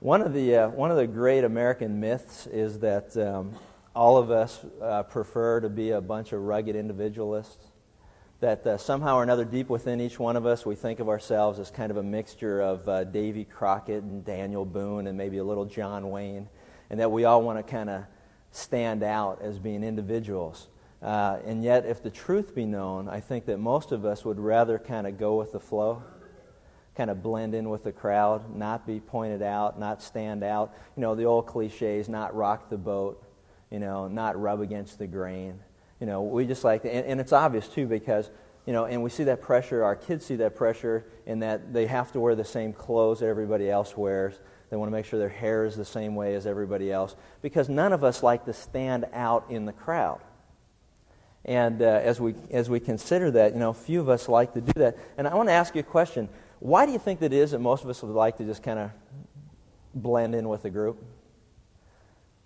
One of the uh, one of the great American myths is that um, all of us uh, prefer to be a bunch of rugged individualists. That uh, somehow or another, deep within each one of us, we think of ourselves as kind of a mixture of uh, Davy Crockett and Daniel Boone and maybe a little John Wayne, and that we all want to kind of stand out as being individuals. Uh, and yet, if the truth be known, I think that most of us would rather kind of go with the flow kind of blend in with the crowd, not be pointed out, not stand out. You know, the old cliches, not rock the boat, you know, not rub against the grain. You know, we just like, and, and it's obvious too because, you know, and we see that pressure, our kids see that pressure in that they have to wear the same clothes that everybody else wears. They want to make sure their hair is the same way as everybody else because none of us like to stand out in the crowd. And uh, as, we, as we consider that, you know, few of us like to do that. And I want to ask you a question. Why do you think that is that most of us would like to just kind of blend in with the group?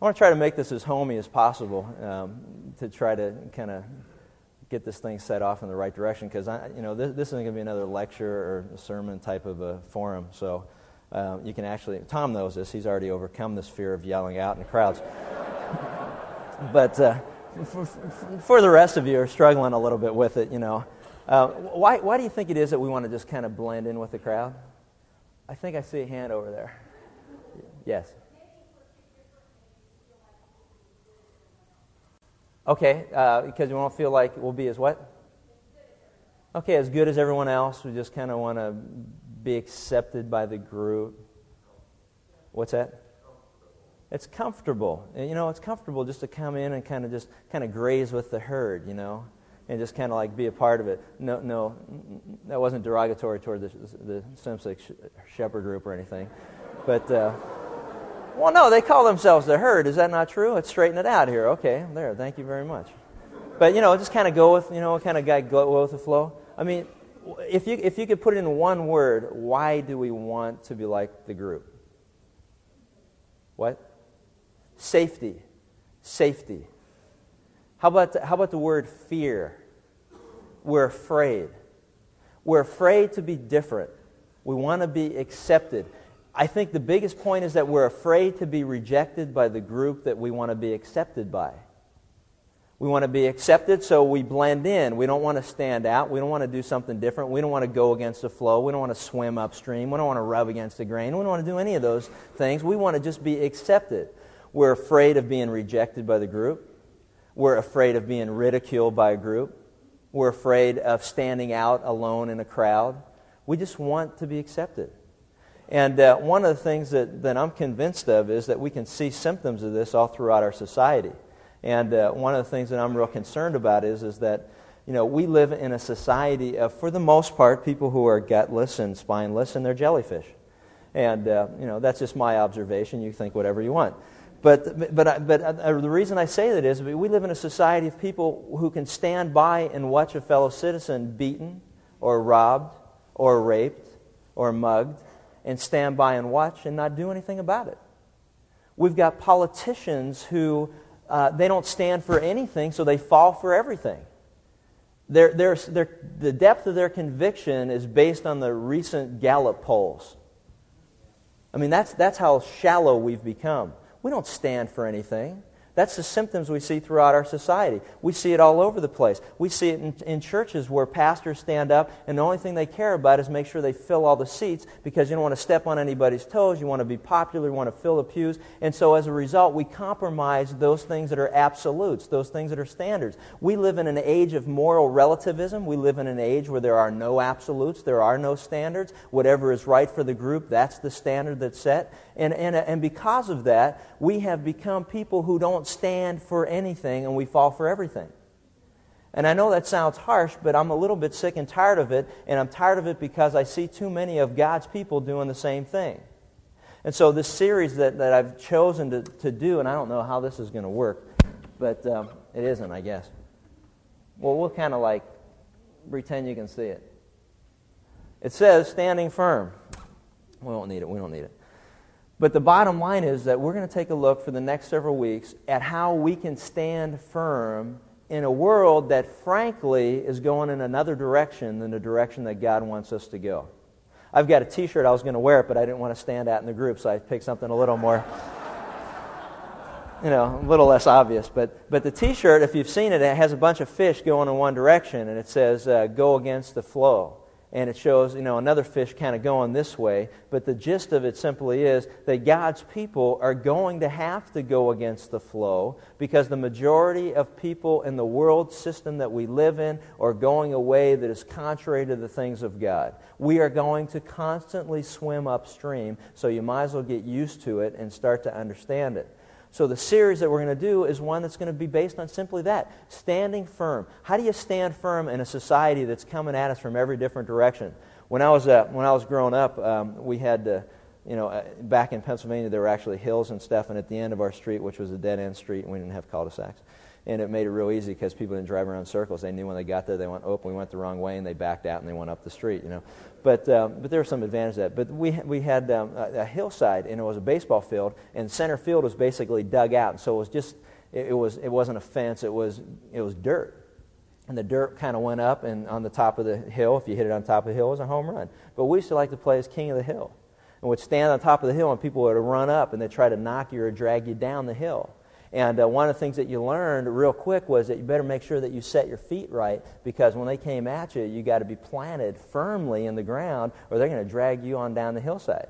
I want to try to make this as homey as possible um, to try to kind of get this thing set off in the right direction because you know this, this isn't going to be another lecture or sermon type of a forum. So uh, you can actually Tom knows this; he's already overcome this fear of yelling out in crowds. but uh, for, for the rest of you are struggling a little bit with it, you know. Uh, why, why do you think it is that we want to just kind of blend in with the crowd? I think I see a hand over there. Yes. Okay, uh, because we won't feel like we'll be as what? Okay, as good as everyone else. We just kind of want to be accepted by the group. What's that? It's comfortable. You know, it's comfortable just to come in and kind of just kind of graze with the herd, you know and just kind of like be a part of it. No, no, that wasn't derogatory toward the, the Simpson Shepherd group or anything. But, uh, well, no, they call themselves the herd. Is that not true? Let's straighten it out here. Okay, there. Thank you very much. But, you know, just kind of go with, you know, kind of guy go with the flow. I mean, if you, if you could put it in one word, why do we want to be like the group? What? Safety. Safety. How about, how about the word fear? We're afraid. We're afraid to be different. We want to be accepted. I think the biggest point is that we're afraid to be rejected by the group that we want to be accepted by. We want to be accepted, so we blend in. We don't want to stand out. We don't want to do something different. We don't want to go against the flow. We don't want to swim upstream. We don't want to rub against the grain. We don't want to do any of those things. We want to just be accepted. We're afraid of being rejected by the group. We're afraid of being ridiculed by a group. We're afraid of standing out alone in a crowd. We just want to be accepted. And uh, one of the things that, that I'm convinced of is that we can see symptoms of this all throughout our society. And uh, one of the things that I'm real concerned about is, is that you know, we live in a society of, for the most part, people who are gutless and spineless and they're jellyfish. And, uh, you know, that's just my observation. You think whatever you want. But, but, but uh, the reason I say that is we live in a society of people who can stand by and watch a fellow citizen beaten or robbed or raped or mugged and stand by and watch and not do anything about it. We've got politicians who uh, they don't stand for anything, so they fall for everything. They're, they're, they're, the depth of their conviction is based on the recent Gallup polls. I mean, that's, that's how shallow we've become. We don't stand for anything. That's the symptoms we see throughout our society. We see it all over the place. We see it in, in, churches where pastors stand up and the only thing they care about is make sure they fill all the seats because you don't want to step on anybody's toes. You want to be popular. You want to fill the pews. And so as a result, we compromise those things that are absolutes, those things that are standards. We live in an age of moral relativism. We live in an age where there are no absolutes. There are no standards. Whatever is right for the group, that's the standard that's set. And, and, and because of that, we have become people who don't stand for anything and we fall for everything. And I know that sounds harsh, but I'm a little bit sick and tired of it, and I'm tired of it because I see too many of God's people doing the same thing. And so, this series that, that I've chosen to, to do, and I don't know how this is going to work, but um, it isn't, I guess. Well, we'll kind of like pretend you can see it. It says standing firm. We don't need it. We don't need it. But the bottom line is that we're going to take a look for the next several weeks at how we can stand firm in a world that, frankly, is going in another direction than the direction that God wants us to go. I've got a T-shirt. I was going to wear it, but I didn't want to stand out in the group, so I picked something a little more, you know, a little less obvious. But but the T-shirt, if you've seen it, it has a bunch of fish going in one direction, and it says uh, "Go against the flow." And it shows you know another fish kind of going this way. But the gist of it simply is that god's people are going to have to go against the flow because the majority of people in the world system that we live in are going a way that is contrary to the things of god. We are going to constantly swim upstream so you might as well get used to it and start to understand it so, the series that we're going to do is one that's going to be based on simply that standing firm. How do you stand firm in a society that's coming at us from every different direction? When I was, uh, when I was growing up, um, we had, uh, you know, uh, back in Pennsylvania, there were actually hills and stuff, and at the end of our street, which was a dead end street, and we didn't have cul de sacs and it made it real easy because people didn't drive around circles. They knew when they got there, they went, oh, we went the wrong way, and they backed out and they went up the street, you know. But, um, but there was some advantage to that. But we, we had um, a, a, hillside, and it was a baseball field, and center field was basically dug out. And so it was just, it, it, was, it wasn't a fence, it was, it was dirt. And the dirt kind of went up, and on the top of the hill, if you hit it on top of the hill, it was a home run. But we used to like to play as king of the hill. And would stand on top of the hill, and people would run up, and they'd try to knock you or drag you down the hill. And uh, one of the things that you learned real quick was that you better make sure that you set your feet right because when they came at you, you got to be planted firmly in the ground or they're going to drag you on down the hillside.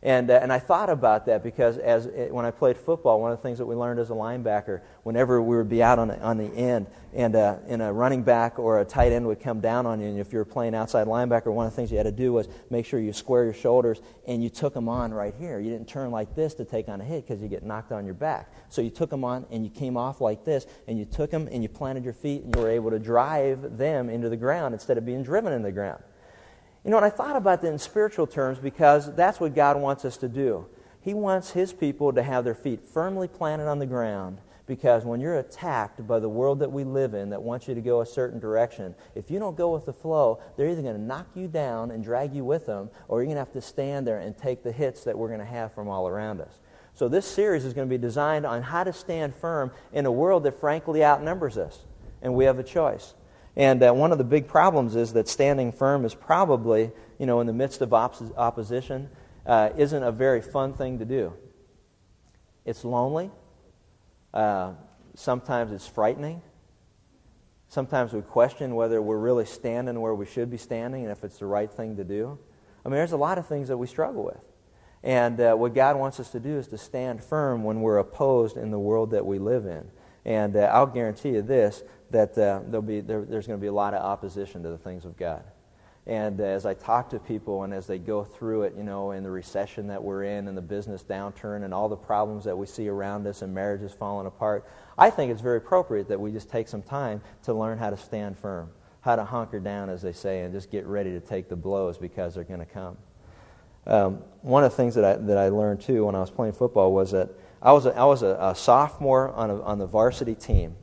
And, uh, and I thought about that because as it, when I played football, one of the things that we learned as a linebacker, whenever we would be out on, the, on the end and, uh, and a running back or a tight end would come down on you, and if you were playing outside linebacker, one of the things you had to do was make sure you square your shoulders and you took them on right here. You didn't turn like this to take on a hit because you get knocked on your back. So you took them on and you came off like this, and you took them and you planted your feet, and you were able to drive them into the ground instead of being driven in the ground. You know, and I thought about that in spiritual terms because that's what God wants us to do. He wants His people to have their feet firmly planted on the ground because when you're attacked by the world that we live in that wants you to go a certain direction, if you don't go with the flow, they're either going to knock you down and drag you with them, or you're going to have to stand there and take the hits that we're going to have from all around us. So this series is going to be designed on how to stand firm in a world that frankly outnumbers us, and we have a choice. And uh, one of the big problems is that standing firm is probably, you know, in the midst of op- opposition, uh, isn't a very fun thing to do. It's lonely. Uh, sometimes it's frightening. Sometimes we question whether we're really standing where we should be standing and if it's the right thing to do. I mean, there's a lot of things that we struggle with. And uh, what God wants us to do is to stand firm when we're opposed in the world that we live in. And uh, I'll guarantee you this that uh, there'll be, there, there's going to be a lot of opposition to the things of God. And uh, as I talk to people and as they go through it, you know, in the recession that we're in and the business downturn and all the problems that we see around us and marriages falling apart, I think it's very appropriate that we just take some time to learn how to stand firm, how to hunker down, as they say, and just get ready to take the blows because they're going to come. Um, one of the things that I, that I learned, too, when I was playing football was that I was a, I was a, a sophomore on, a, on the varsity team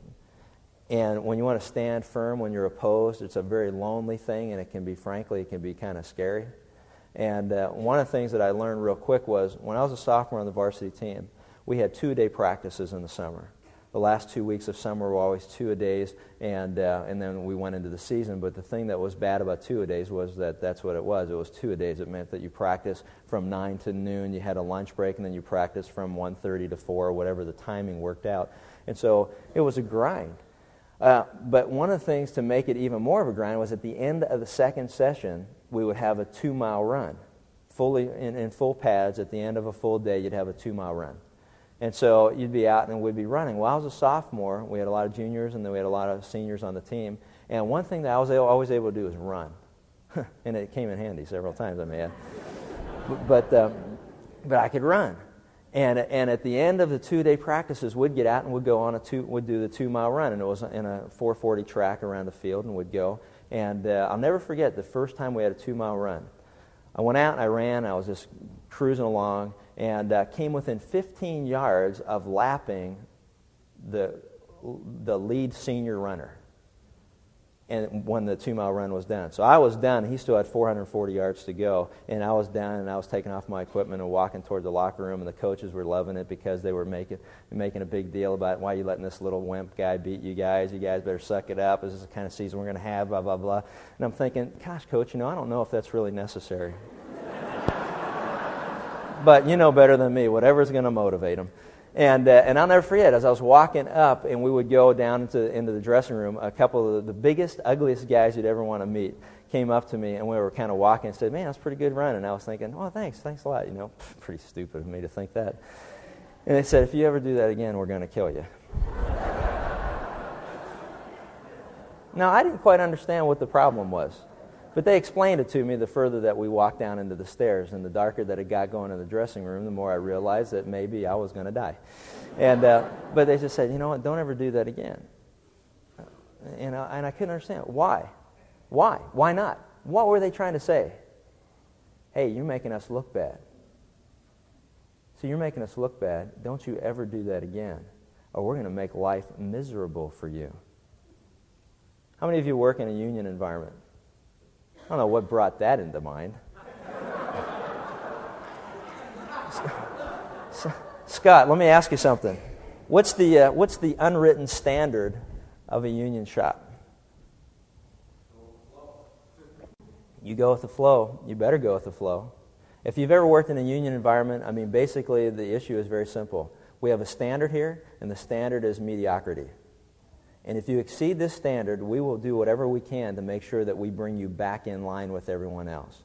and when you want to stand firm when you're opposed, it's a very lonely thing, and it can be, frankly, it can be kind of scary. And uh, one of the things that I learned real quick was when I was a sophomore on the varsity team, we had two day practices in the summer. The last two weeks of summer were always two a days, and, uh, and then we went into the season. But the thing that was bad about two a days was that that's what it was. It was two a days. It meant that you practiced from 9 to noon, you had a lunch break, and then you practiced from 1.30 to 4, or whatever the timing worked out. And so it was a grind. Uh, but one of the things to make it even more of a grind was at the end of the second session, we would have a two mile run. Fully in, in full pads, at the end of a full day, you'd have a two mile run. And so you'd be out and we'd be running. Well, I was a sophomore. We had a lot of juniors and then we had a lot of seniors on the team. And one thing that I was able, always able to do is run. and it came in handy several times, I may add. but, um, but I could run. And, and at the end of the two day practices, we'd get out and we'd go on a two, we'd do the two mile run. And it was in a 440 track around the field, and we'd go. And uh, I'll never forget the first time we had a two mile run. I went out and I ran, I was just cruising along, and uh, came within 15 yards of lapping the, the lead senior runner and when the two mile run was done. So I was done. He still had 440 yards to go, and I was done. And I was taking off my equipment and walking toward the locker room. And the coaches were loving it because they were making making a big deal about why you letting this little wimp guy beat you guys. You guys better suck it up. This is the kind of season we're going to have. Blah blah blah. And I'm thinking, gosh, coach, you know I don't know if that's really necessary. But you know better than me. Whatever's going to motivate them. And, uh, and I'll never forget, as I was walking up and we would go down into, into the dressing room, a couple of the, biggest, ugliest guys you'd ever want to meet came up to me and we were kind of walking and said, Man, that's pretty good run. And I was thinking, Oh, thanks, thanks a lot. You know, pretty stupid of me to think that. And they said, If you ever do that again, we're going to kill you. now, I didn't quite understand what the problem was. But they explained it to me the further that we walked down into the stairs. And the darker that it got going in the dressing room, the more I realized that maybe I was going to die. And, uh, but they just said, you know what, don't ever do that again. And I, and I couldn't understand. Why? Why? Why not? What were they trying to say? Hey, you're making us look bad. So you're making us look bad. Don't you ever do that again, or we're going to make life miserable for you. How many of you work in a union environment? I don't know what brought that into mind. Scott, let me ask you something. What's the, uh, what's the unwritten standard of a union shop? You go with the flow. You better go with the flow. If you've ever worked in a union environment, I mean, basically the issue is very simple. We have a standard here, and the standard is mediocrity. And if you exceed this standard, we will do whatever we can to make sure that we bring you back in line with everyone else.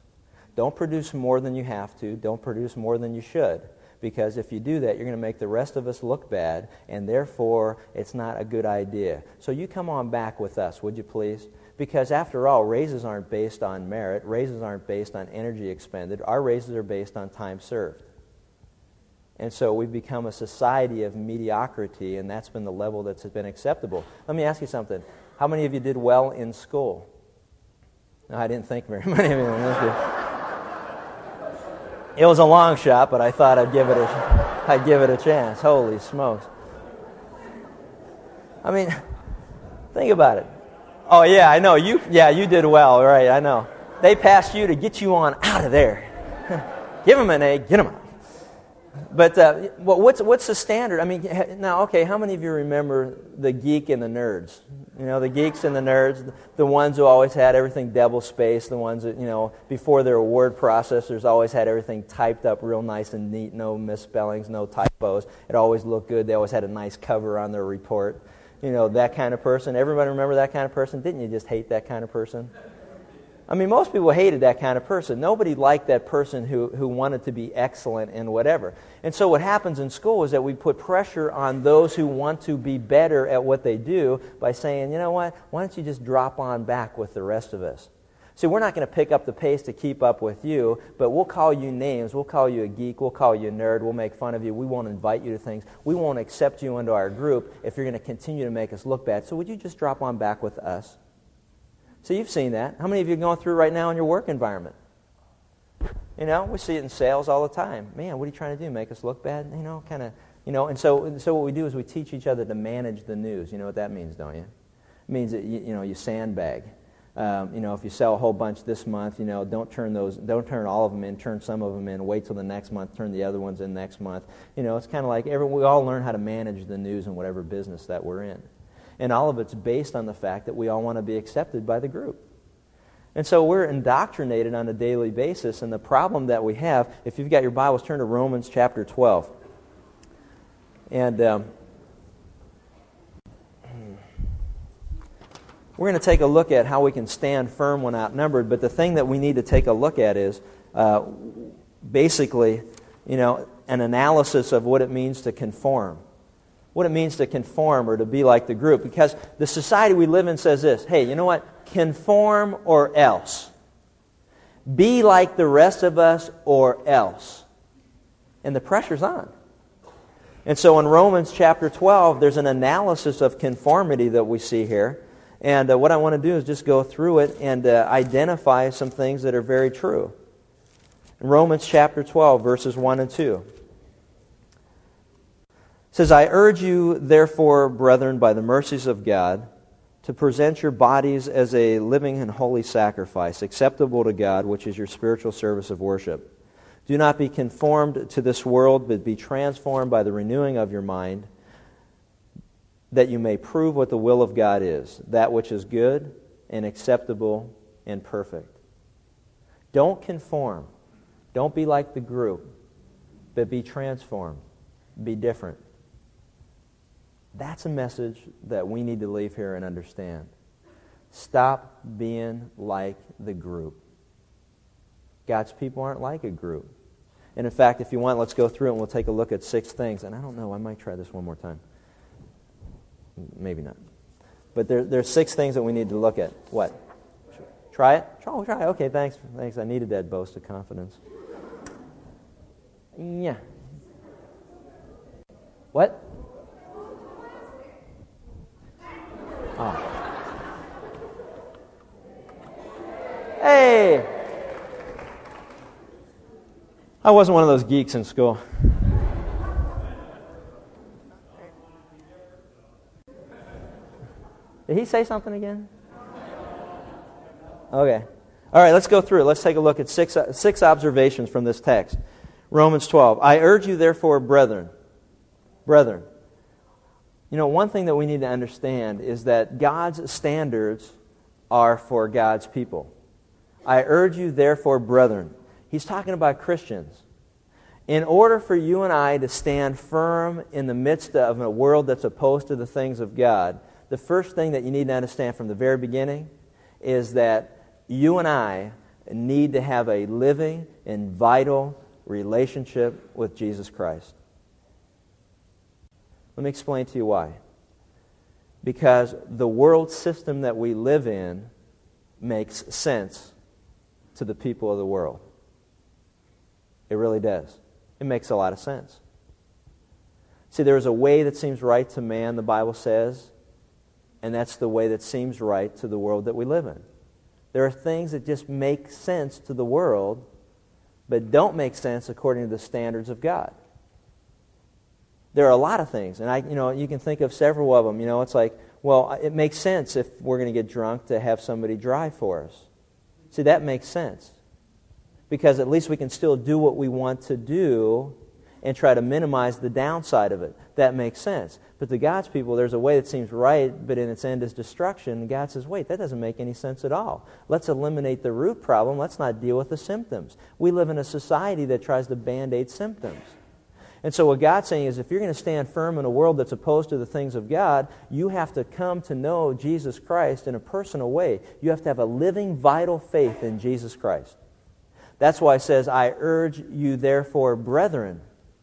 Don't produce more than you have to. Don't produce more than you should. Because if you do that, you're going to make the rest of us look bad, and therefore it's not a good idea. So you come on back with us, would you please? Because after all, raises aren't based on merit, raises aren't based on energy expended. Our raises are based on time served. And so we've become a society of mediocrity, and that's been the level that's been acceptable. Let me ask you something. How many of you did well in school? No, I didn't think very many of you. It was a long shot, but I thought I'd give it a, I'd give it a chance. Holy smokes. I mean, think about it. Oh yeah, I know you. Yeah, you did well, right? I know. They passed you to get you on out of there. Give them an A, get them out. But uh, what's, what's the standard? I mean, now, okay, how many of you remember the geek and the nerds? You know, the geeks and the nerds, the ones who always had everything double spaced, the ones that, you know, before their word processors always had everything typed up real nice and neat, no misspellings, no typos. It always looked good. They always had a nice cover on their report. You know, that kind of person. Everybody remember that kind of person? Didn't you just hate that kind of person? I mean, most people hated that kind of person. Nobody liked that person who, who wanted to be excellent in whatever. And so, what happens in school is that we put pressure on those who want to be better at what they do by saying, you know what, why don't you just drop on back with the rest of us? See, we're not going to pick up the pace to keep up with you, but we'll call you names. We'll call you a geek. We'll call you a nerd. We'll make fun of you. We won't invite you to things. We won't accept you into our group if you're going to continue to make us look bad. So, would you just drop on back with us? So you've seen that. How many of you are going through right now in your work environment? You know, we see it in sales all the time. Man, what are you trying to do? Make us look bad? You know, kind of, you know. And so, so what we do is we teach each other to manage the news. You know what that means, don't you? It means that you, you know you sandbag. Um, you know, if you sell a whole bunch this month, you know, don't turn those, don't turn all of them in. Turn some of them in. Wait till the next month. Turn the other ones in next month. You know, it's kind of like every, we all learn how to manage the news in whatever business that we're in. And all of it's based on the fact that we all want to be accepted by the group. And so we're indoctrinated on a daily basis. And the problem that we have, if you've got your Bibles, turn to Romans chapter 12. And um, we're going to take a look at how we can stand firm when outnumbered. But the thing that we need to take a look at is uh, basically, you know, an analysis of what it means to conform what it means to conform or to be like the group. Because the society we live in says this hey, you know what? Conform or else. Be like the rest of us or else. And the pressure's on. And so in Romans chapter 12, there's an analysis of conformity that we see here. And uh, what I want to do is just go through it and uh, identify some things that are very true. In Romans chapter 12, verses 1 and 2 says, I urge you, therefore, brethren, by the mercies of God, to present your bodies as a living and holy sacrifice, acceptable to God, which is your spiritual service of worship. Do not be conformed to this world, but be transformed by the renewing of your mind, that you may prove what the will of God is, that which is good and acceptable and perfect. Don't conform. Don't be like the group. but be transformed, be different. That's a message that we need to leave here and understand. Stop being like the group. God's people aren't like a group. And in fact, if you want, let's go through it and we'll take a look at six things. And I don't know, I might try this one more time. Maybe not. But there, there's six things that we need to look at. What? Try it? Try, try it. Okay, thanks. Thanks. I needed that boast of confidence. Yeah. What? Oh. Hey! I wasn't one of those geeks in school. Did he say something again? Okay. All right, let's go through it. Let's take a look at six, uh, six observations from this text. Romans 12. I urge you, therefore, brethren, brethren. You know, one thing that we need to understand is that God's standards are for God's people. I urge you, therefore, brethren. He's talking about Christians. In order for you and I to stand firm in the midst of a world that's opposed to the things of God, the first thing that you need to understand from the very beginning is that you and I need to have a living and vital relationship with Jesus Christ. Let me explain to you why. Because the world system that we live in makes sense to the people of the world. It really does. It makes a lot of sense. See, there is a way that seems right to man, the Bible says, and that's the way that seems right to the world that we live in. There are things that just make sense to the world, but don't make sense according to the standards of God. There are a lot of things, and I, you know, you can think of several of them. You know, it's like, well, it makes sense if we're going to get drunk to have somebody drive for us. See, that makes sense because at least we can still do what we want to do and try to minimize the downside of it. That makes sense. But to God's people, there's a way that seems right, but in its end is destruction. And God says, wait, that doesn't make any sense at all. Let's eliminate the root problem. Let's not deal with the symptoms. We live in a society that tries to band aid symptoms. And so, what God's saying is, if you're going to stand firm in a world that's opposed to the things of God, you have to come to know Jesus Christ in a personal way. You have to have a living, vital faith in Jesus Christ. That's why it says, I urge you, therefore, brethren,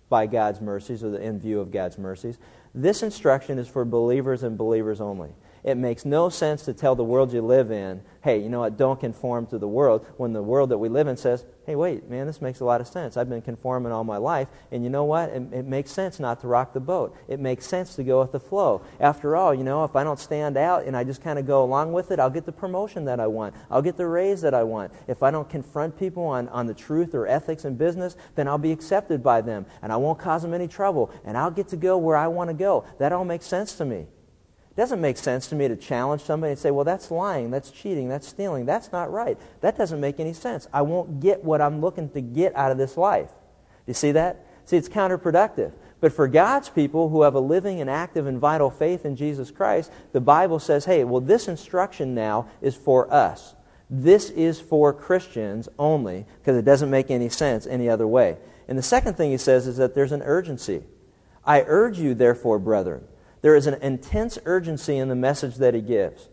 by God's mercies, or in view of God's mercies. This instruction is for believers and believers only. It makes no sense to tell the world you live in, hey, you know what, don't conform to the world, when the world that we live in says, hey, wait, man, this makes a lot of sense. I've been conforming all my life, and you know what? It, it, makes sense not to rock the boat. It makes sense to go with the flow. After all, you know, if I don't stand out and I just kind of go along with it, I'll get the promotion that I want. I'll get the raise that I want. If I don't confront people on, on the truth or ethics in business, then I'll be accepted by them, and I won't cause them any trouble, and I'll get to go where I want to go. That all makes sense to me. It doesn't make sense to me to challenge somebody and say, well, that's lying, that's cheating, that's stealing. That's not right. That doesn't make any sense. I won't get what I'm looking to get out of this life. You see that? See, it's counterproductive. But for God's people who have a living and active and vital faith in Jesus Christ, the Bible says, hey, well, this instruction now is for us. This is for Christians only because it doesn't make any sense any other way. And the second thing he says is that there's an urgency. I urge you, therefore, brethren. There is an intense urgency in the message that he gives.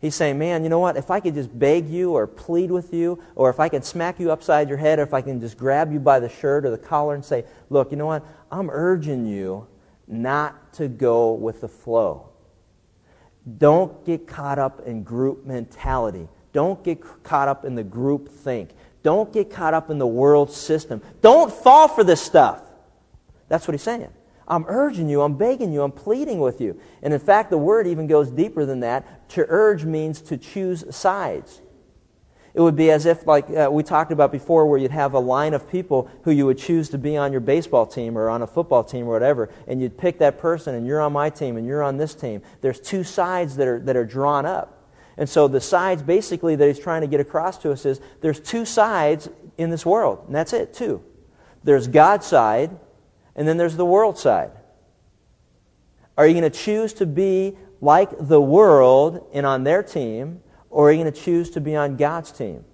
He's saying, man, you know what? If I could just beg you or plead with you, or if I could smack you upside your head, or if I can just grab you by the shirt or the collar and say, look, you know what? I'm urging you not to go with the flow. Don't get caught up in group mentality. Don't get caught up in the group think. Don't get caught up in the world system. Don't fall for this stuff. That's what he's saying. I'm urging you, I'm begging you, I'm pleading with you. And in fact, the word even goes deeper than that. To urge means to choose sides. It would be as if, like uh, we talked about before, where you'd have a line of people who you would choose to be on your baseball team or on a football team or whatever, and you'd pick that person, and you're on my team, and you're on this team. There's two sides that are, that are drawn up. And so the sides basically that he's trying to get across to us is there's two sides in this world, and that's it, two. There's God's side, and then there's the world side. Are you going to choose to be like the world and on their team, or are you going to choose to be on God's team?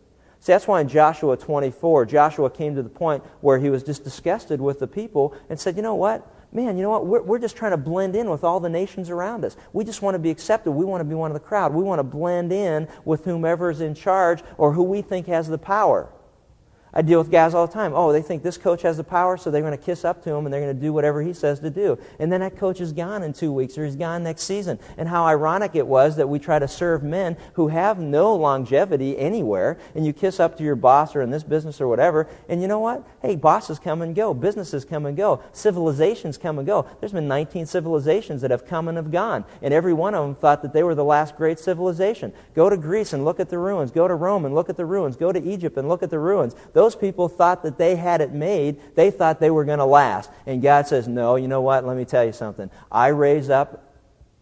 See, that's why in Joshua 24, Joshua came to the point where he was just disgusted with the people and said, you know what? Man, you know what? We're, we're just trying to blend in with all the nations around us. We just want to be accepted. We want to be one of the crowd. We want to blend in with whomever is in charge or who we think has the power. I deal with guys all the time. Oh, they think this coach has the power, so they're going to kiss up to him and they're going to do whatever he says to do. And then that coach is gone in two weeks or he's gone next season. And how ironic it was that we try to serve men who have no longevity anywhere, and you kiss up to your boss or in this business or whatever. And you know what? Hey, bosses come and go, businesses come and go, civilizations come and go. There's been 19 civilizations that have come and have gone, and every one of them thought that they were the last great civilization. Go to Greece and look at the ruins. Go to Rome and look at the ruins. Go to Egypt and look at the ruins. Those those people thought that they had it made. They thought they were going to last. And God says, no, you know what? Let me tell you something. I raise up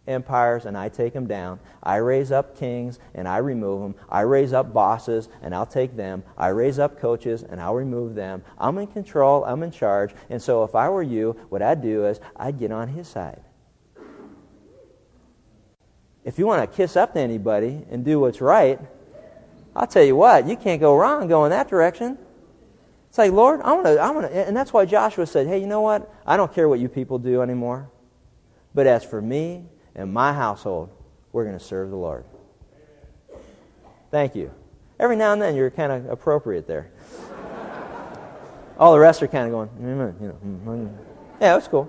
empires and I take them down. I raise up kings and I remove them. I raise up bosses and I'll take them. I raise up coaches and I'll remove them. I'm in control. I'm in charge. And so if I were you, what I'd do is I'd get on his side. If you want to kiss up to anybody and do what's right, I'll tell you what, you can't go wrong going that direction. Say, Lord, I want to, I want to, and that's why Joshua said, hey, you know what? I don't care what you people do anymore. But as for me and my household, we're going to serve the Lord. Thank you. Every now and then you're kind of appropriate there. All the rest are kind of going, you know, mm-hmm. yeah, that's cool.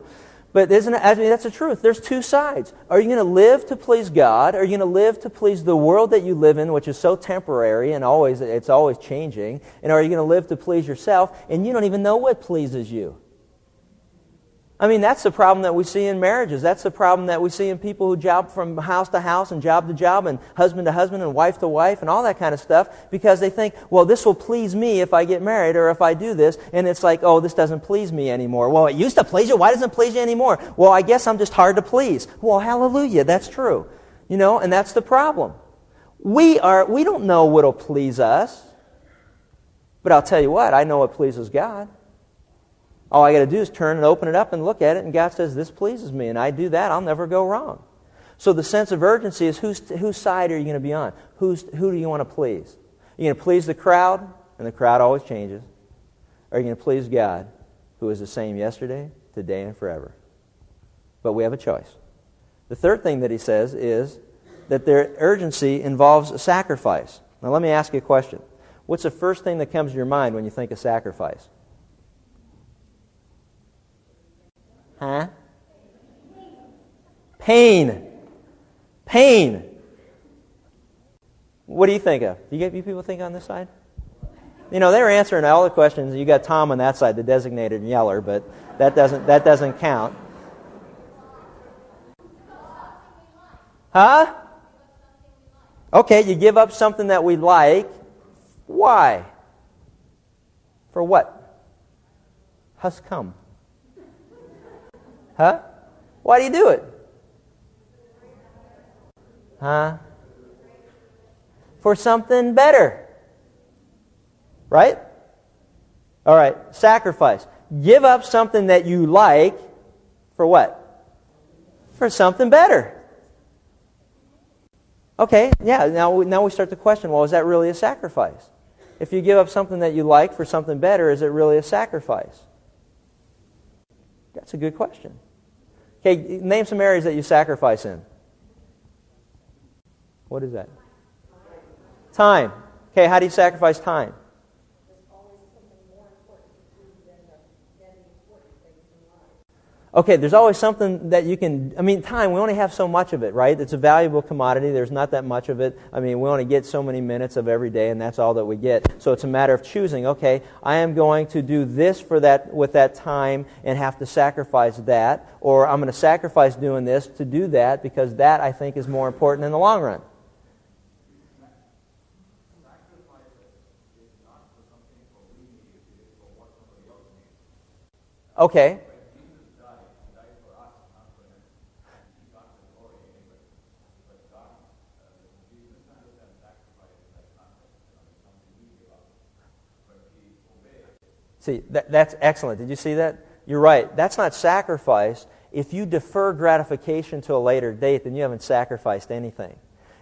But isn't it, I mean, that's the truth. There's two sides. Are you going to live to please God? Are you going to live to please the world that you live in, which is so temporary and always it's always changing? And are you going to live to please yourself and you don't even know what pleases you? I mean, that's the problem that we see in marriages. That's the problem that we see in people who job from house to house and job to job and husband to husband and wife to wife and all that kind of stuff because they think, well, this will please me if I get married or if I do this. And it's like, oh, this doesn't please me anymore. Well, it used to please you. Why doesn't it please you anymore? Well, I guess I'm just hard to please. Well, hallelujah. That's true. You know, and that's the problem. We are, we don't know what'll please us. But I'll tell you what, I know what pleases God. All I got to do is turn and open it up and look at it, and God says, This pleases me, and I do that, I'll never go wrong. So the sense of urgency is whose, whose side are you going to be on? Who's, who do you want to please? Are you going to please the crowd, and the crowd always changes? Or are you going to please God, who is the same yesterday, today, and forever? But we have a choice. The third thing that he says is that their urgency involves a sacrifice. Now, let me ask you a question. What's the first thing that comes to your mind when you think of sacrifice? Huh? Pain. Pain. What do you think of? Do you get you people think on this side? You know, they're answering all the questions. You got Tom on that side, the designated yeller, but that doesn't that doesn't count. Huh? Okay, you give up something that we like. Why? For what? Has come. Huh? Why do you do it? Huh? For something better. Right? All right. Sacrifice. Give up something that you like for what? For something better. Okay, yeah, now, now we start to question well, is that really a sacrifice? If you give up something that you like for something better, is it really a sacrifice? That's a good question. Okay, name some areas that you sacrifice in. What is that? Time. Okay, how do you sacrifice time? Okay, there's always something that you can, I mean, time, we only have so much of it, right? It's a valuable commodity. There's not that much of it. I mean, we only get so many minutes of every day, and that's all that we get. So it's a matter of choosing, okay, I am going to do this for that, with that time and have to sacrifice that, or I'm going to sacrifice doing this to do that because that, I think, is more important in the long run. Okay. See, that, that's excellent. Did you see that? You're right. That's not sacrifice. If you defer gratification to a later date, then you haven't sacrificed anything.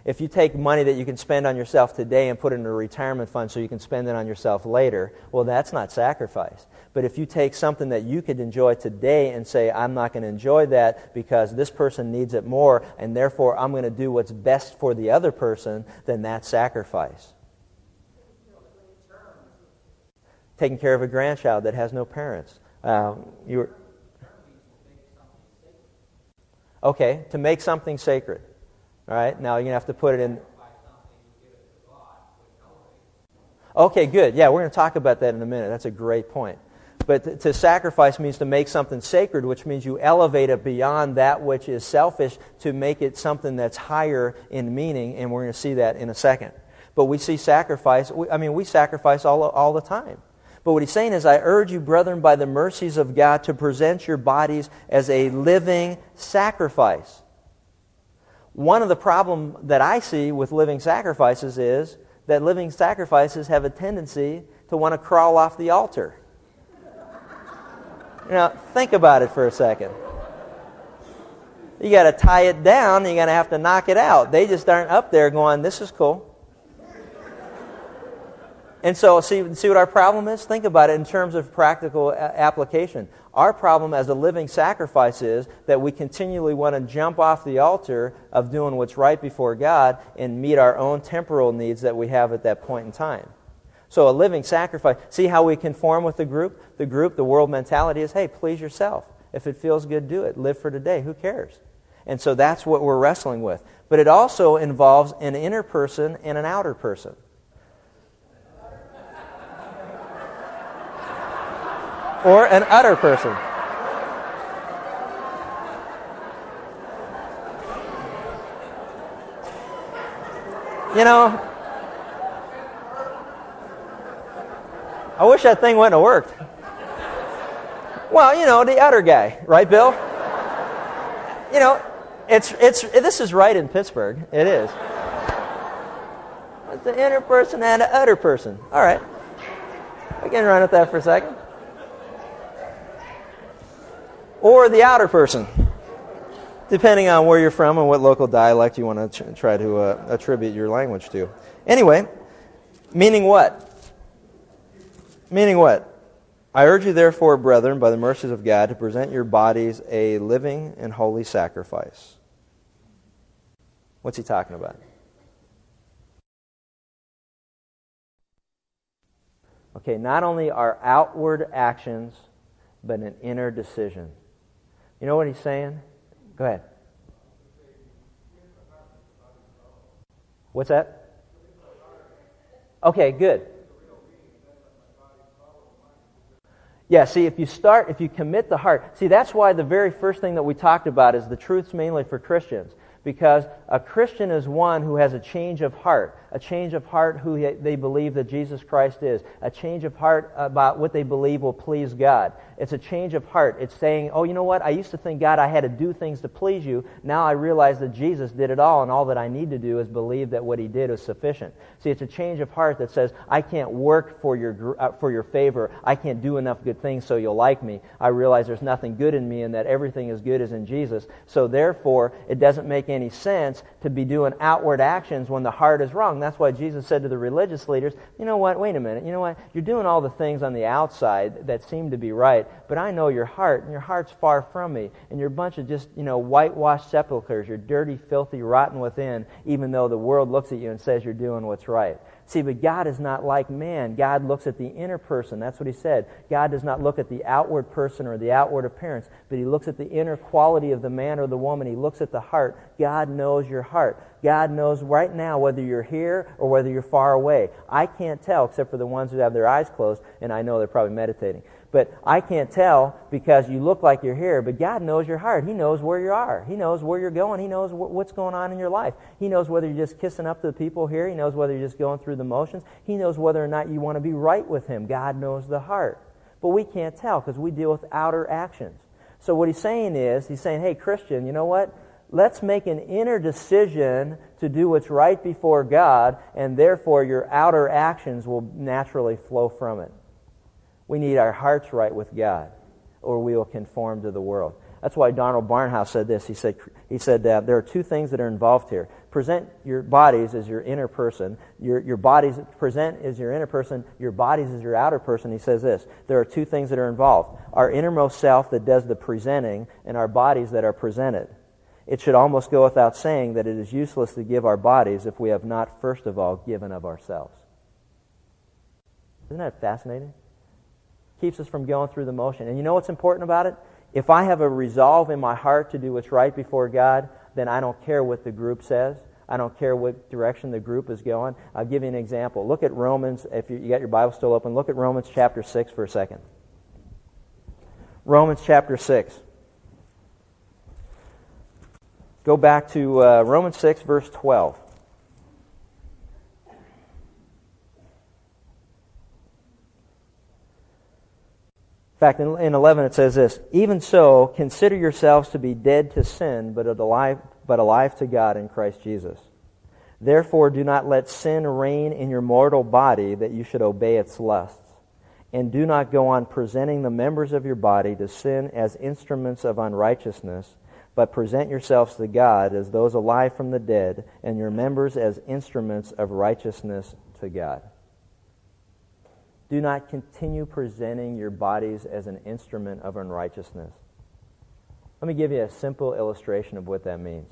If you take money that you can spend on yourself today and put it in a retirement fund so you can spend it on yourself later, well, that's not sacrifice. But if you take something that you could enjoy today and say, I'm not going to enjoy that because this person needs it more, and therefore I'm going to do what's best for the other person, then that's sacrifice. Taking care of a grandchild that has no parents. Uh, you okay, to make something sacred. All right, now you're going to have to put it in. Okay, good. Yeah, we're going to talk about that in a minute. That's a great point. But to, to sacrifice means to make something sacred, which means you elevate it beyond that which is selfish to make it something that's higher in meaning, and we're going to see that in a second. But we see sacrifice, I mean, we sacrifice all, all the time. But what he's saying is, I urge you, brethren, by the mercies of God, to present your bodies as a living sacrifice one of the problems that I see with living sacrifices is that living sacrifices have a tendency to want to crawl off the altar. Now, think about it for a second. You got to tie it down, you're going to have to knock it out. They just aren't up there going, this is cool. And so, see, see what our problem is? Think about it in terms of practical application. Our problem as a living sacrifice is that we continually want to jump off the altar of doing what's right before God and meet our own temporal needs that we have at that point in time. So, a living sacrifice. See how we conform with the group? The group, the world mentality is hey, please yourself. If it feels good, do it. Live for today. Who cares? And so that's what we're wrestling with. But it also involves an inner person and an outer person. Or an utter person. You know, I wish that thing wouldn't have worked. Well, you know, the utter guy, right, Bill? You know, it's, it's, this is right in Pittsburgh. It is. It's the inner person and the utter person. All right. We can run with that for a second or the outer person, depending on where you're from and what local dialect you want to try to uh, attribute your language to. Anyway, meaning what? Meaning what? I urge you, therefore, brethren, by the mercies of God, to present your bodies a living and holy sacrifice. What's he talking about? Okay, not only our outward actions, but an inner decision. You know what he's saying? Go ahead. What's that? Okay, good. Yeah, see, if you start, if you commit the heart, see, that's why the very first thing that we talked about is the truths mainly for Christians. Because a Christian is one who has a change of heart a change of heart who they believe that Jesus Christ is, a change of heart about what they believe will please God. It's a change of heart. It's saying, oh, you know what? I used to think, God, I had to do things to please you. Now I realize that Jesus did it all, and all that I need to do is believe that what he did is sufficient. See, it's a change of heart that says, I can't work for your, uh, for your favor. I can't do enough good things so you'll like me. I realize there's nothing good in me and that everything is good is in Jesus. So therefore, it doesn't make any sense to be doing outward actions when the heart is wrong that's why Jesus said to the religious leaders, you know what, wait a minute, you know what, you're doing all the things on the outside that seem to be right, but I know your heart, and your heart's far from me, and you're a bunch of just, you know, whitewashed sepulchres. You're dirty, filthy, rotten within, even though the world looks at you and says you're doing what's right. See, but God is not like man. God looks at the inner person. That's what he said. God does not look at the outward person or the outward appearance, but he looks at the inner quality of the man or the woman. He looks at the heart. God knows your heart. God knows right now whether you're here or whether you're far away. I can't tell except for the ones who have their eyes closed, and I know they're probably meditating. But I can't tell because you look like you're here, but God knows your heart. He knows where you are. He knows where you're going. He knows what's going on in your life. He knows whether you're just kissing up to the people here. He knows whether you're just going through the motions. He knows whether or not you want to be right with Him. God knows the heart. But we can't tell because we deal with outer actions. So what he's saying is, he's saying, hey, Christian, you know what? Let's make an inner decision to do what's right before God, and therefore your outer actions will naturally flow from it. We need our hearts right with God, or we will conform to the world. That's why Donald Barnhouse said this. He said, he said that there are two things that are involved here. Present your bodies as your inner person. Your, your bodies present as your inner person. Your bodies as your outer person. He says this. There are two things that are involved. Our innermost self that does the presenting and our bodies that are presented. It should almost go without saying that it is useless to give our bodies if we have not first of all given of ourselves. Isn't that fascinating? Keeps us from going through the motion. And you know what's important about it? If I have a resolve in my heart to do what's right before God, then I don't care what the group says. I don't care what direction the group is going. I'll give you an example. Look at Romans, if you, you got your Bible still open, look at Romans chapter 6 for a second. Romans chapter 6. Go back to uh, Romans 6, verse 12. Fact, in, in 11 it says this Even so, consider yourselves to be dead to sin, but alive, but alive to God in Christ Jesus. Therefore, do not let sin reign in your mortal body that you should obey its lusts. And do not go on presenting the members of your body to sin as instruments of unrighteousness, but present yourselves to God as those alive from the dead, and your members as instruments of righteousness to God. Do not continue presenting your bodies as an instrument of unrighteousness. Let me give you a simple illustration of what that means.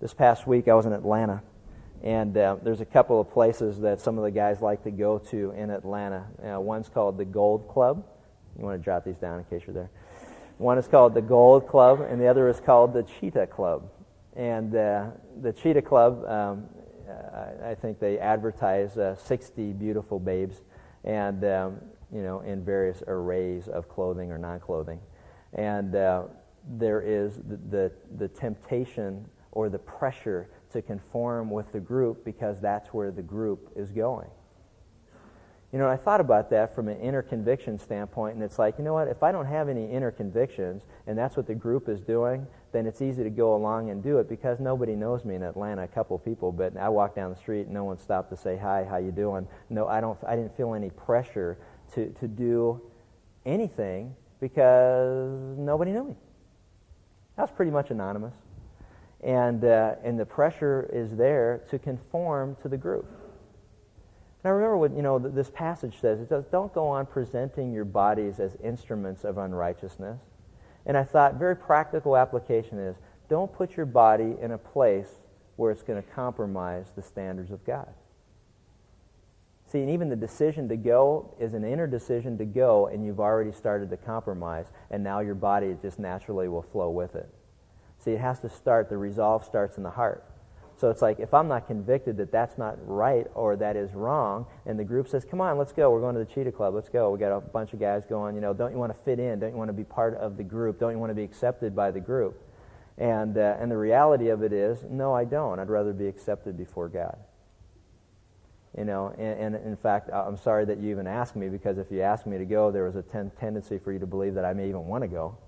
This past week I was in Atlanta, and uh, there's a couple of places that some of the guys like to go to in Atlanta. Uh, one's called the Gold Club. You want to jot these down in case you're there. One is called the Gold Club, and the other is called the Cheetah Club. And uh, the Cheetah Club, um, I think they advertise uh, 60 beautiful babes and um, you know in various arrays of clothing or non-clothing, and uh, there is the, the, the temptation or the pressure to conform with the group because that's where the group is going. You know, I thought about that from an inner conviction standpoint, and it's like, you know what? If I don't have any inner convictions, and that's what the group is doing, then it's easy to go along and do it because nobody knows me in Atlanta. A couple people, but I walk down the street, and no one stopped to say hi, how you doing? No, I don't. I didn't feel any pressure to to do anything because nobody knew me. I was pretty much anonymous, and uh, and the pressure is there to conform to the group. Now I remember what you know this passage says. It says, "Don't go on presenting your bodies as instruments of unrighteousness." And I thought very practical application is don't put your body in a place where it's going to compromise the standards of God. See, and even the decision to go is an inner decision to go, and you've already started to compromise, and now your body just naturally will flow with it. See, it has to start, the resolve starts in the heart. So it's like if I'm not convicted that that's not right or that is wrong, and the group says, "Come on, let's go. We're going to the Cheetah Club. Let's go." We got a bunch of guys going. You know, don't you want to fit in? Don't you want to be part of the group? Don't you want to be accepted by the group? And uh, and the reality of it is, no, I don't. I'd rather be accepted before God. You know, and, and in fact, I'm sorry that you even asked me because if you asked me to go, there was a ten- tendency for you to believe that I may even want to go,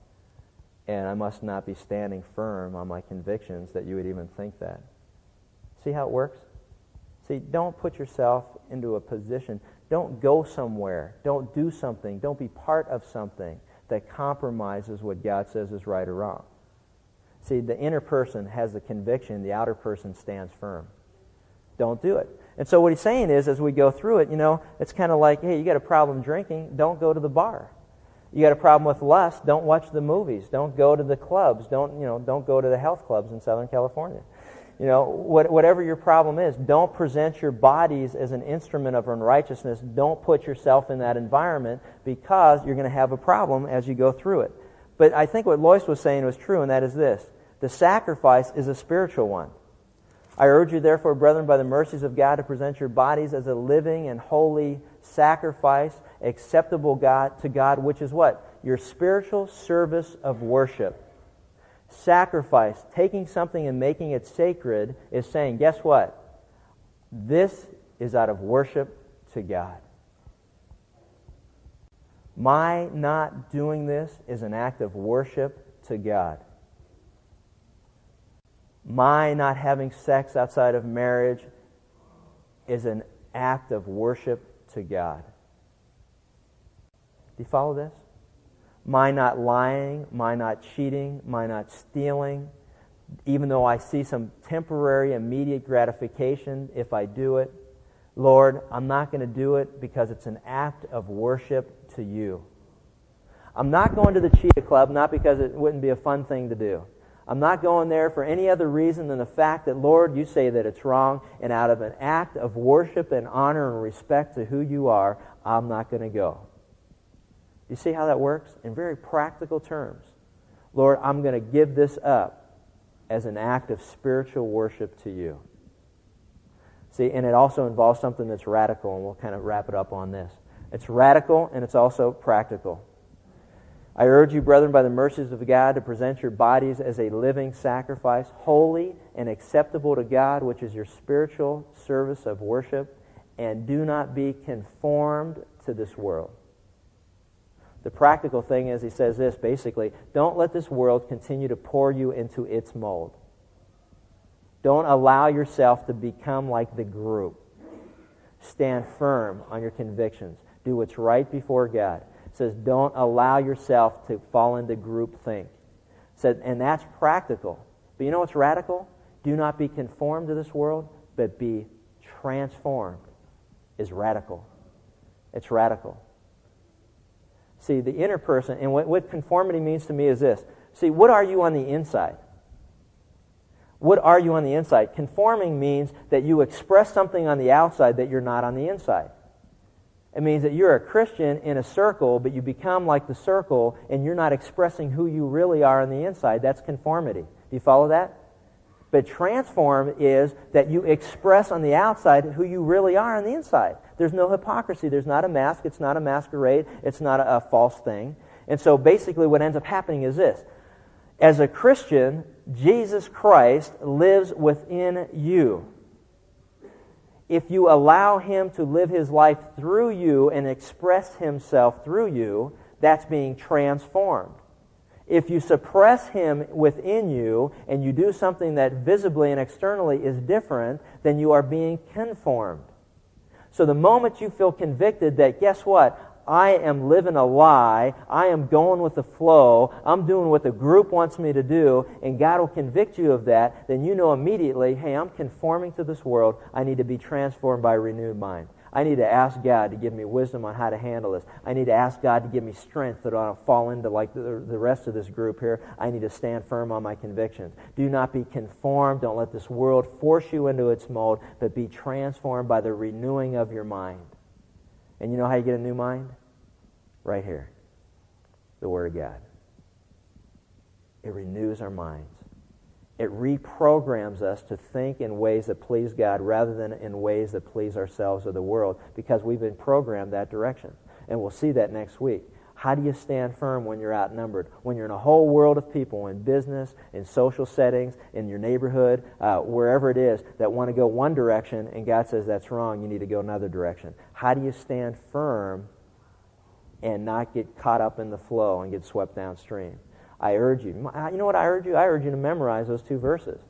and I must not be standing firm on my convictions that you would even think that. See how it works? See, don't put yourself into a position. Don't go somewhere. Don't do something. Don't be part of something that compromises what God says is right or wrong. See, the inner person has the conviction, the outer person stands firm. Don't do it. And so what he's saying is, as we go through it, you know, it's kind of like, hey, you got a problem drinking, don't go to the bar. You got a problem with lust, don't watch the movies. Don't go to the clubs. Don't, you know, don't go to the health clubs in Southern California. You know, what, whatever your problem is, don't present your bodies as an instrument of unrighteousness. Don't put yourself in that environment because you're going to have a problem as you go through it. But I think what Lois was saying was true, and that is this. The sacrifice is a spiritual one. I urge you, therefore, brethren, by the mercies of God, to present your bodies as a living and holy sacrifice, acceptable God to God, which is what? Your spiritual service of worship sacrifice, taking something and making it sacred, is saying, guess what? This is out of worship to God. My not doing this is an act of worship to God. My not having sex outside of marriage is an act of worship to God. Do you follow this? My not lying, my not cheating, my not stealing, even though I see some temporary, immediate gratification if I do it. Lord, I'm not going to do it because it's an act of worship to you. I'm not going to the Cheetah Club not because it wouldn't be a fun thing to do. I'm not going there for any other reason than the fact that, Lord, you say that it's wrong, and out of an act of worship and honor and respect to who you are, I'm not going to go. You see how that works? In very practical terms. Lord, I'm going to give this up as an act of spiritual worship to you. See, and it also involves something that's radical, and we'll kind of wrap it up on this. It's radical and it's also practical. I urge you, brethren, by the mercies of God, to present your bodies as a living sacrifice, holy and acceptable to God, which is your spiritual service of worship, and do not be conformed to this world. The practical thing is, he says this basically don't let this world continue to pour you into its mold. Don't allow yourself to become like the group. Stand firm on your convictions. Do what's right before God says don't allow yourself to fall into group think. Said, and that's practical. But you know what's radical? Do not be conformed to this world, but be transformed. Is radical. It's radical. See, the inner person, and what, what conformity means to me is this. See, what are you on the inside? What are you on the inside? Conforming means that you express something on the outside that you're not on the inside. It means that you're a Christian in a circle, but you become like the circle and you're not expressing who you really are on the inside. That's conformity. Do you follow that? But transform is that you express on the outside who you really are on the inside. There's no hypocrisy. There's not a mask. It's not a masquerade. It's not a, a false thing. And so basically, what ends up happening is this. As a Christian, Jesus Christ lives within you if you allow Him to live His life through you and express Himself through you, that's being transformed. If you suppress Him within you and you do something that visibly and externally is different, then you are being conformed. So the moment you feel convicted that, guess what? I am living a lie. I am going with the flow. I'm doing what the group wants me to do, and God will convict you of that, then you know immediately, hey, I'm conforming to this world. I need to be transformed by a renewed mind. I need to ask God to give me wisdom on how to handle this. I need to ask God to give me strength that I don't fall into like the, the rest of this group here. I need to stand firm on my convictions. Do not be conformed. Don't let this world force you into its mold, but be transformed by the renewing of your mind. And you know how you get a new mind? Right here. The Word of God. It renews our minds. It reprograms us to think in ways that please God rather than in ways that please ourselves or the world because we've been programmed that direction. And we'll see that next week. How do you stand firm when you're outnumbered? When you're in a whole world of people in business, in social settings, in your neighborhood, uh, wherever it is, that want to go one direction and God says that's wrong, you need to go another direction. How do you stand firm and not get caught up in the flow and get swept downstream? I urge you. You know what I urge you? I urge you to memorize those two verses.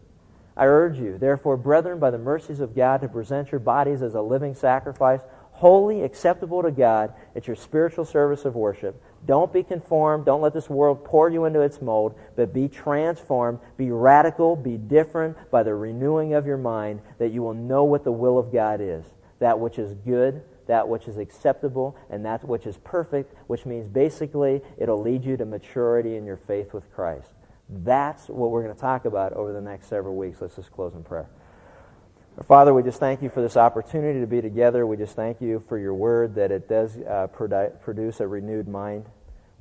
I urge you, therefore, brethren, by the mercies of God, to present your bodies as a living sacrifice, holy, acceptable to God. It's your spiritual service of worship. Don't be conformed. Don't let this world pour you into its mold, but be transformed. Be radical. Be different by the renewing of your mind that you will know what the will of God is. That which is good, that which is acceptable, and that which is perfect, which means basically it'll lead you to maturity in your faith with Christ. That's what we're going to talk about over the next several weeks. Let's just close in prayer. Father, we just thank you for this opportunity to be together. We just thank you for your word that it does uh, produce a renewed mind.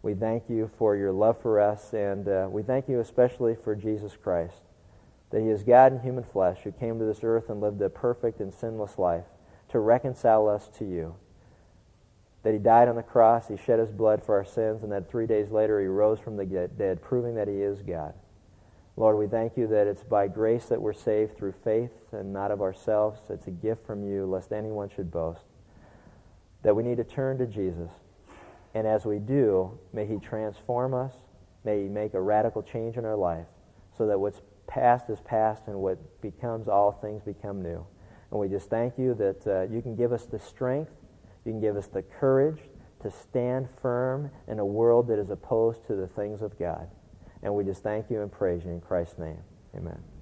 We thank you for your love for us, and uh, we thank you especially for Jesus Christ, that he is God in human flesh who came to this earth and lived a perfect and sinless life to reconcile us to you. That he died on the cross, he shed his blood for our sins, and that three days later he rose from the dead, proving that he is God. Lord, we thank you that it's by grace that we're saved through faith and not of ourselves. It's a gift from you, lest anyone should boast. That we need to turn to Jesus. And as we do, may he transform us. May he make a radical change in our life so that what's past is past and what becomes all things become new. And we just thank you that uh, you can give us the strength, you can give us the courage to stand firm in a world that is opposed to the things of God. And we just thank you and praise you in Christ's name. Amen.